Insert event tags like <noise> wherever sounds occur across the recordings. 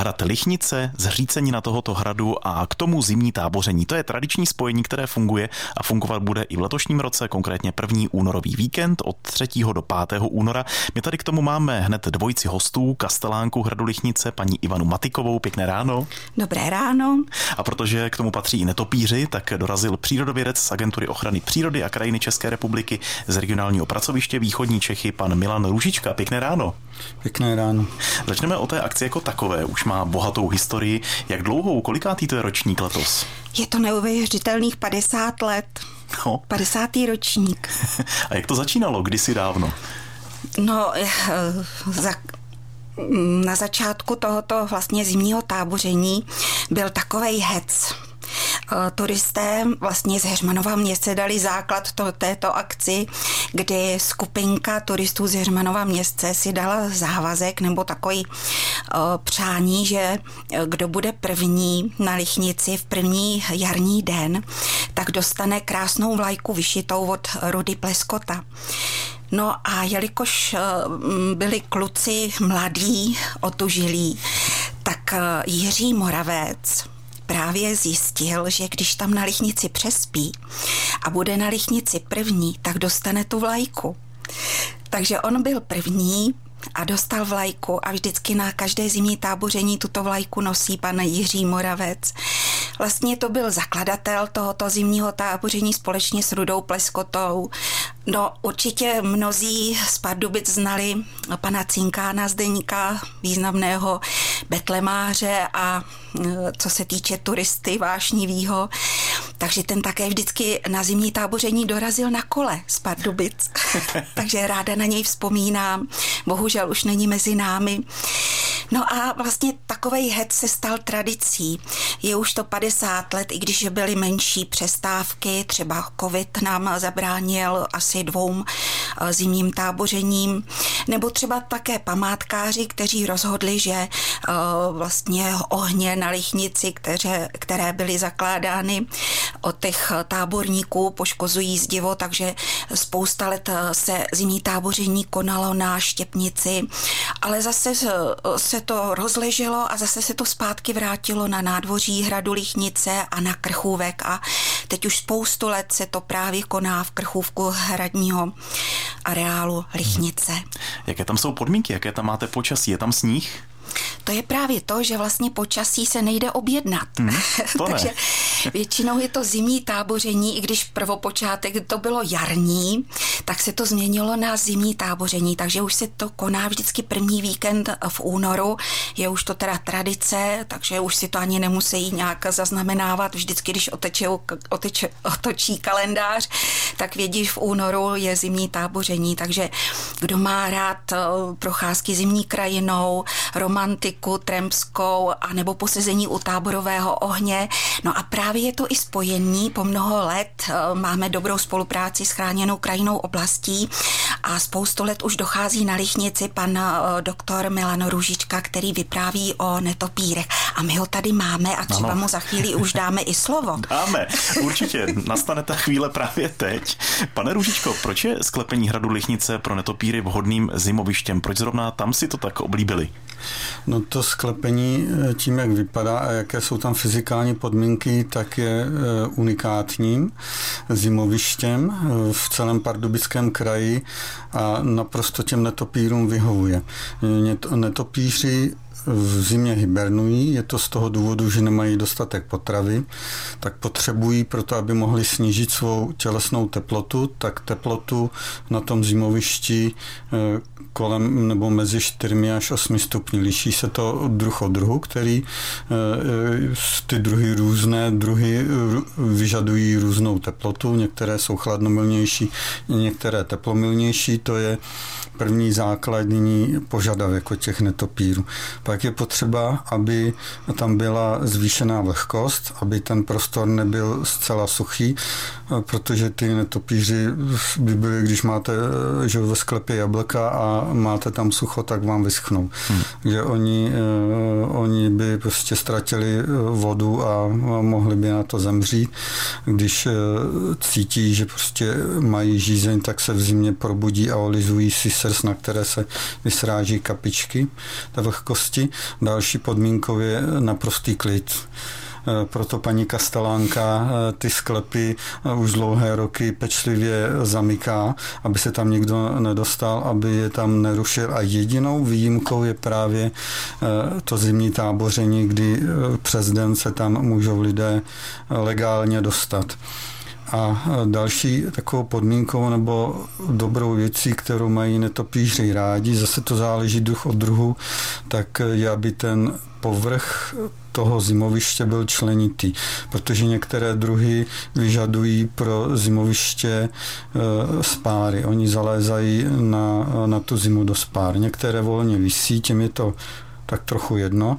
hrad Lichnice, zřícení na tohoto hradu a k tomu zimní táboření. To je tradiční spojení, které funguje a fungovat bude i v letošním roce, konkrétně první únorový víkend od 3. do 5. února. My tady k tomu máme hned dvojici hostů, kastelánku hradu Lichnice, paní Ivanu Matikovou. Pěkné ráno. Dobré ráno. A protože k tomu patří i netopíři, tak dorazil přírodovědec z Agentury ochrany přírody a krajiny České republiky z regionálního pracoviště Východní Čechy, pan Milan Růžička. Pěkné ráno. Pěkné ráno. Začneme o té akci jako takové. Už má bohatou historii. Jak dlouhou, kolikátý to je ročník letos? Je to neuvěřitelných 50 let. No. 50. ročník. <laughs> A jak to začínalo? Kdysi dávno? No, eh, za, na začátku tohoto vlastně zimního táboření byl takový hec turisté vlastně z Heřmanova městce dali základ to, této akci, kdy skupinka turistů z Heřmanova městce si dala závazek nebo takový uh, přání, že eh, kdo bude první na Lichnici v první jarní den, tak dostane krásnou vlajku vyšitou od Rudy Pleskota. No a jelikož byli kluci mladí, otužilí, tak Jiří Moravec právě zjistil, že když tam na lichnici přespí a bude na lichnici první, tak dostane tu vlajku. Takže on byl první a dostal vlajku a vždycky na každé zimní táboření tuto vlajku nosí pan Jiří Moravec. Vlastně to byl zakladatel tohoto zimního táboření společně s Rudou Pleskotou. No určitě mnozí z Pardubic znali pana Cinkána Zdeníka, významného betlemáře a e, co se týče turisty vášnivýho, takže ten také vždycky na zimní táboření dorazil na kole z Pardubic. <laughs> takže ráda na něj vzpomínám. Bohužel už není mezi námi. No a vlastně takovej het se stal tradicí. Je už to 50 let, i když byly menší přestávky, třeba covid nám zabránil asi dvou eh, zimním tábořením, nebo třeba také památkáři, kteří rozhodli, že eh, vlastně ohně na Lichnici, které, které byly zakládány od těch táborníků, poškozují zdivo, takže spousta let eh, se zimní táboření konalo na Štěpnici, ale zase se to rozleželo a zase se to zpátky vrátilo na nádvoří hradu Lichnice a na Krchůvek a teď už spoustu let se to právě koná v Krchůvku hradního areálu Lichnice. Jaké tam jsou podmínky, jaké tam máte počasí? Je tam sníh? To je právě to, že vlastně počasí se nejde objednat. Hmm, <laughs> to Takže většinou je to zimní táboření, i když prvopočátek to bylo jarní, tak se to změnilo na zimní táboření, takže už se to koná vždyčky první víkend v únoru. Je už to teda tradice, takže už si to ani nemusí nějak zaznamenávat. Vždycky, když otečou, oteče, otočí kalendář, tak vědí, že v únoru je zimní táboření, takže kdo má rád eh, procházky zimní krajinou, romantiku tremskou a nebo posezení u táborového ohně. No a právě je to i spojení. Po mnoho let eh, máme dobrou spolupráci s chráněnou krajinou oblastí a spoustu let už dochází na Lichnici pan eh, doktor Milan Ružička, který vypráví o netopírech. A my ho tady máme a třeba ano. mu za chvíli už dáme i slovo. <laughs> Dáme, určitě. Nastane ta chvíle právě teď. Pane Ružičko, proč je sklepení hradu Lichnice pro netopíry vhodným zimovištěm? Proč zrovna tam si to tak oblíbili? No to sklepení eh, tím, jak vypadá a jaké jsou tam fyzikální podmínky, tak je eh, unikátním zimovištěm eh, v celém pardubickém kraji a naprosto těm netopírům vyhovuje. Netopíři v zimě hibernují, je to z toho důvodu, že nemají dostatek potravy, tak potřebují proto, aby mohli snížit svou tělesnou teplotu, tak teplotu na tom zimovišti eh, kolem nebo mezi 4 až 8 stupni. Liší se to druh od druhu, který eh, ty druhy různé druhy vyžadují různou teplotu, některé jsou chladnomilnější, některé teplomilnější, to je první základní požadavek od těch netopírů. Pak je potřeba, aby tam byla zvýšená vlhkost, aby ten prostor nebyl zcela suchý, protože ty netopíři by byly, když máte že ve sklepě jablka a máte tam sucho, tak vám vyschnou. Hmm. Takže oni, eh, oni by prostě ztratili vodu a mohli by na to zemřít. Když cítí, že prostě mají žízeň, tak se v zimě probudí a olizují si srst, na které se vysráží kapičky ta vlhkosti. Další podmínkou je naprostý klid. Eh, proto paní Kastelánka eh, ty sklepy eh, už dlouhé roky pečlivě zamyká, aby se tam nikdo nedostal, aby je tam nerušil. A jedinou výjimkou je právě to zimní táboření, kdy přes den se tam můžou lidé legálně dostat. A další takovou podmínkou nebo dobrou věcí, kterou mají netopíři rádi, zase to záleží druh od druhu, tak je, aby ten povrch toho zimoviště byl členitý, protože některé druhy vyžadují pro zimoviště e, spáry. Oni zalézají na, na tu zimu do spár. Některé volně visí, těm je to tak trochu jedno,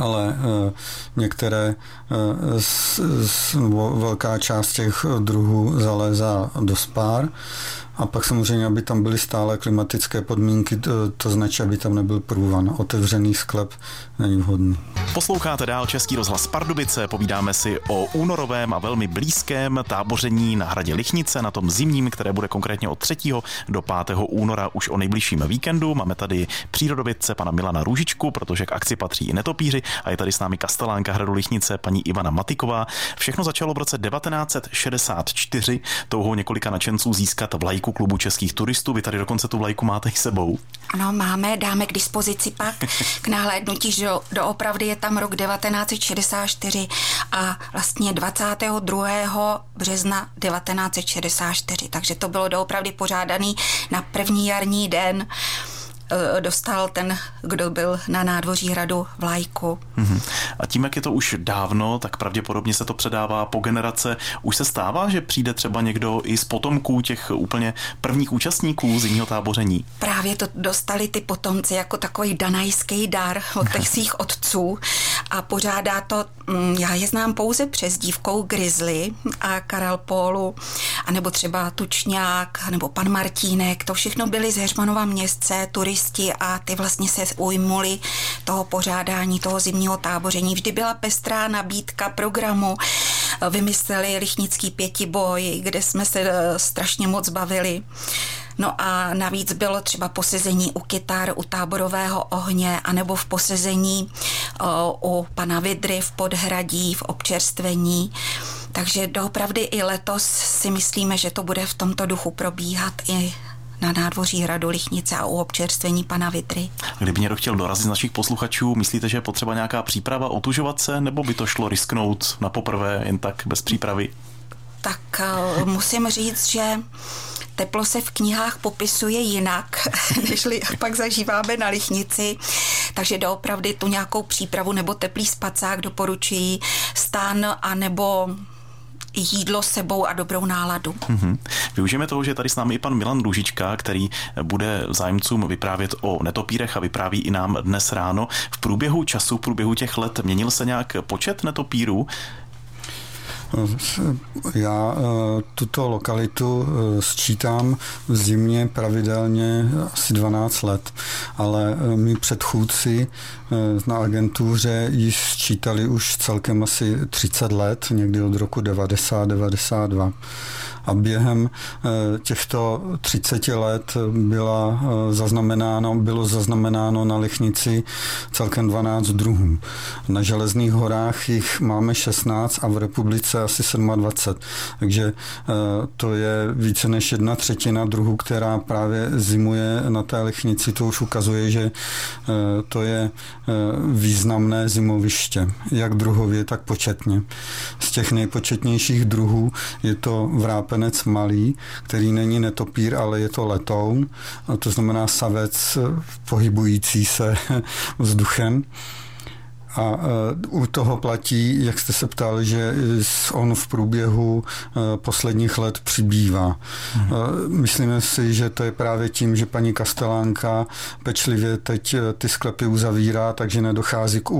ale e, některé, e, s, velká část těch druhů zalézá do spár a pak samozřejmě, aby tam byly stále klimatické podmínky, to, to značí, aby tam nebyl průvan. Otevřený sklep není vhodný. Posloucháte dál Český rozhlas Pardubice, povídáme si o únorovém a velmi blízkém táboření na hradě Lichnice, na tom zimním, které bude konkrétně od 3. do 5. února už o nejbližším víkendu. Máme tady přírodovědce pana Milana Růžičku, protože k akci patří i netopíři a je tady s námi kastelánka hradu Lichnice paní Ivana Matiková. Všechno začalo v roce 1964 touhou několika nadšenců získat vlajku klubu českých turistů. Vy tady dokonce tu vlajku máte i sebou. Ano, máme, dáme k dispozici pak k nahlédnutí, že doopravdy je tam rok 1964 a vlastně 22. března 1964, takže to bylo doopravdy pořádaný na první jarní den dostal ten, kdo byl na nádvoří hradu vlajku. Mm-hmm. A tím, jak je to už dávno, tak pravděpodobně se to předává po generace. Už se stává, že přijde třeba někdo i z potomků těch úplně prvních účastníků zimního táboření? Právě to dostali ty potomci jako takový danajský dar od <laughs> těch svých otců a pořádá to, mm, já je znám pouze přes dívkou Grizzly a Karel Pólu, anebo třeba Tučňák, nebo pan Martínek, to všechno byli z Heřmanova městce, turisti a ty vlastně se ujmuli toho pořádání, toho zimního táboření. Vždy byla pestrá nabídka programu, vymysleli Lichnický pětiboj, kde jsme se eh, strašně moc bavili. No a navíc bylo třeba posezení u kytar, u táborového ohně, anebo v posezení o, u pana Vidry v Podhradí, v občerstvení. Takže doopravdy i letos si myslíme, že to bude v tomto duchu probíhat i na nádvoří hradu Lichnice a u občerstvení pana Vidry. Kdyby někdo chtěl dorazit z našich posluchačů, myslíte, že je potřeba nějaká příprava, otužovat se, nebo by to šlo risknout na poprvé jen tak bez přípravy? Tak uh, musím říct, že teplo se v knihách popisuje jinak, <laughs> nežli pak zažíváme na lichnici. Takže doopravdy tu nějakou přípravu nebo teplý spacák doporučují stan a nebo jídlo sebou a dobrou náladu. Mm-hmm. Využijeme toho, že tady s námi i pan Milan Růžička, který bude zájemcům vyprávět o netopírech a vypráví i nám dnes ráno. V průběhu času, v průběhu těch let měnil se nějak počet netopírů? Já eh, tuto lokalitu eh, sčítám v zimě pravidelně asi 12 let, ale eh, my předchůdci na agentuře ji sčítali už celkem asi 30 let, někdy od roku 90-92 a během eh, těchto 30 let byla eh, zaznamenáno, bylo zaznamenáno na Lichnici celkem 12 druhů. Na Železných horách jich máme 16 a v republice asi 27. Takže eh, to je více než jedna třetina druhů, která právě zimuje na té Lichnici. To už ukazuje, že to je významné zimoviště, jak druhově, tak početně. Z těch nejpočetnějších druhů je to vrápen slepenec malý, který není netopír, ale je to letoun, to znamená savec pohybující se <laughs> vzduchem. A e, u toho platí, jak jste se ptal, že on v průběhu e, posledních let přibývá. Hmm. Myslíme si, že to je právě tím, že paní Kastelánka pečlivě teď ty sklepy uzavírá, takže nedochází k,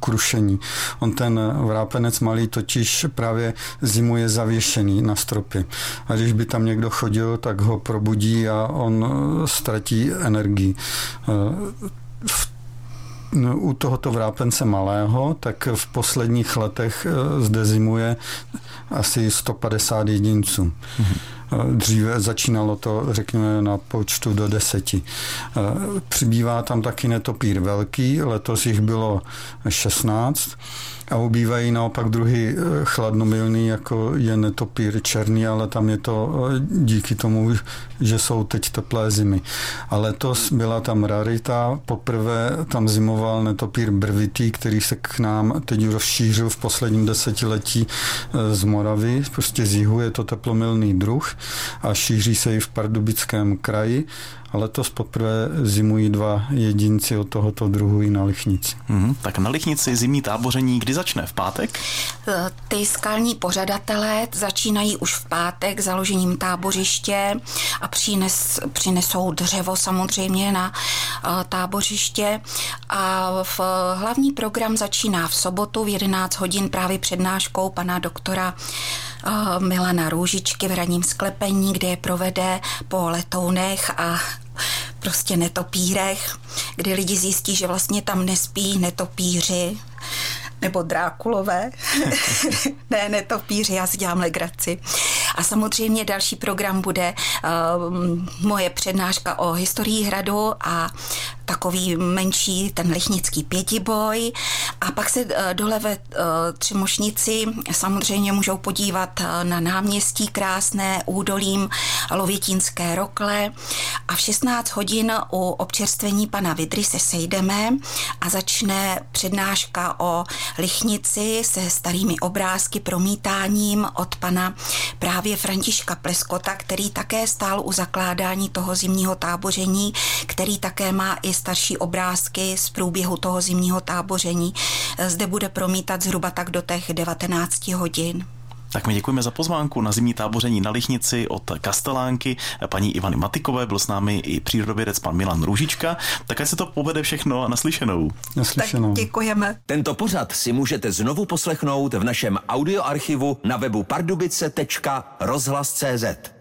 k rušení. On ten vrápenec malý totiž právě zimuje zavěšený na stropy. A když by tam někdo chodil, tak ho probudí a on ztratí energii. V u tohoto vrápence malého, tak v posledních letech zde zimuje asi 150 jedinců. Mm-hmm. Dříve začínalo to, řekněme, na počtu do deseti. Přibývá tam taky netopír velký, letos jich bylo 16 a ubývají naopak druhy eh, chladnomilný, jako je netopír černý, ale tam je to eh, díky tomu, že jsou teď teplé zimy. A letos byla tam rarita, poprvé tam zimoval netopír brvitý, který se k nám teď rozšířil v posledním desetiletí eh, z Moravy, prostě z jihu je to teplomilný druh a šíří se i v Pardubickém kraji a letos poprvé zimují dva jedinci od tohoto druhu i na Lichnici. Mm, tak na Lichnici zimní táboření kdy začne? V pátek? E, ty skalní pořadatelé začínají už v pátek založením tábořiště a přines, přinesou dřevo samozřejmě na e, tábořiště a v hlavní program začíná v sobotu v 11 hodin právě přednáškou pana doktora Milana Růžičky v radním sklepení, kde je provede po letounech a prostě netopírech, kdy lidi zjistí, že vlastně tam nespí netopíři, nebo Drákulové. <laughs> ne, netopíři, já si dělám legraci. A samozřejmě další program bude uh, moje přednáška o historii hradu a takový menší ten lichnický pětiboj. A pak se eh, dole ve eh, Třimošnici samozřejmě můžou podívat eh, na náměstí krásné údolím Lovětínské rokle. A v 16 hodin u občerstvení pana Vidry se sejdeme a začne přednáška o lichnici se starými obrázky promítáním od pana právě Františka Pleskota, který také stál u zakládání toho zimního táboření, který také má i starší obrázky z průběhu toho zimního táboření. Zde bude promítat zhruba tak do těch 19 hodin. Tak my děkujeme za pozvánku na zimní táboření na Lichnici od Kastelánky, paní Ivany Matikové, byl s námi i přírodovědec pan Milan Růžička. Také se to povede všechno naslyšenou. Naslyšenou. Tak děkujeme. Tento pořad si můžete znovu poslechnout v našem audioarchivu na webu pardubice.rozhlas.cz.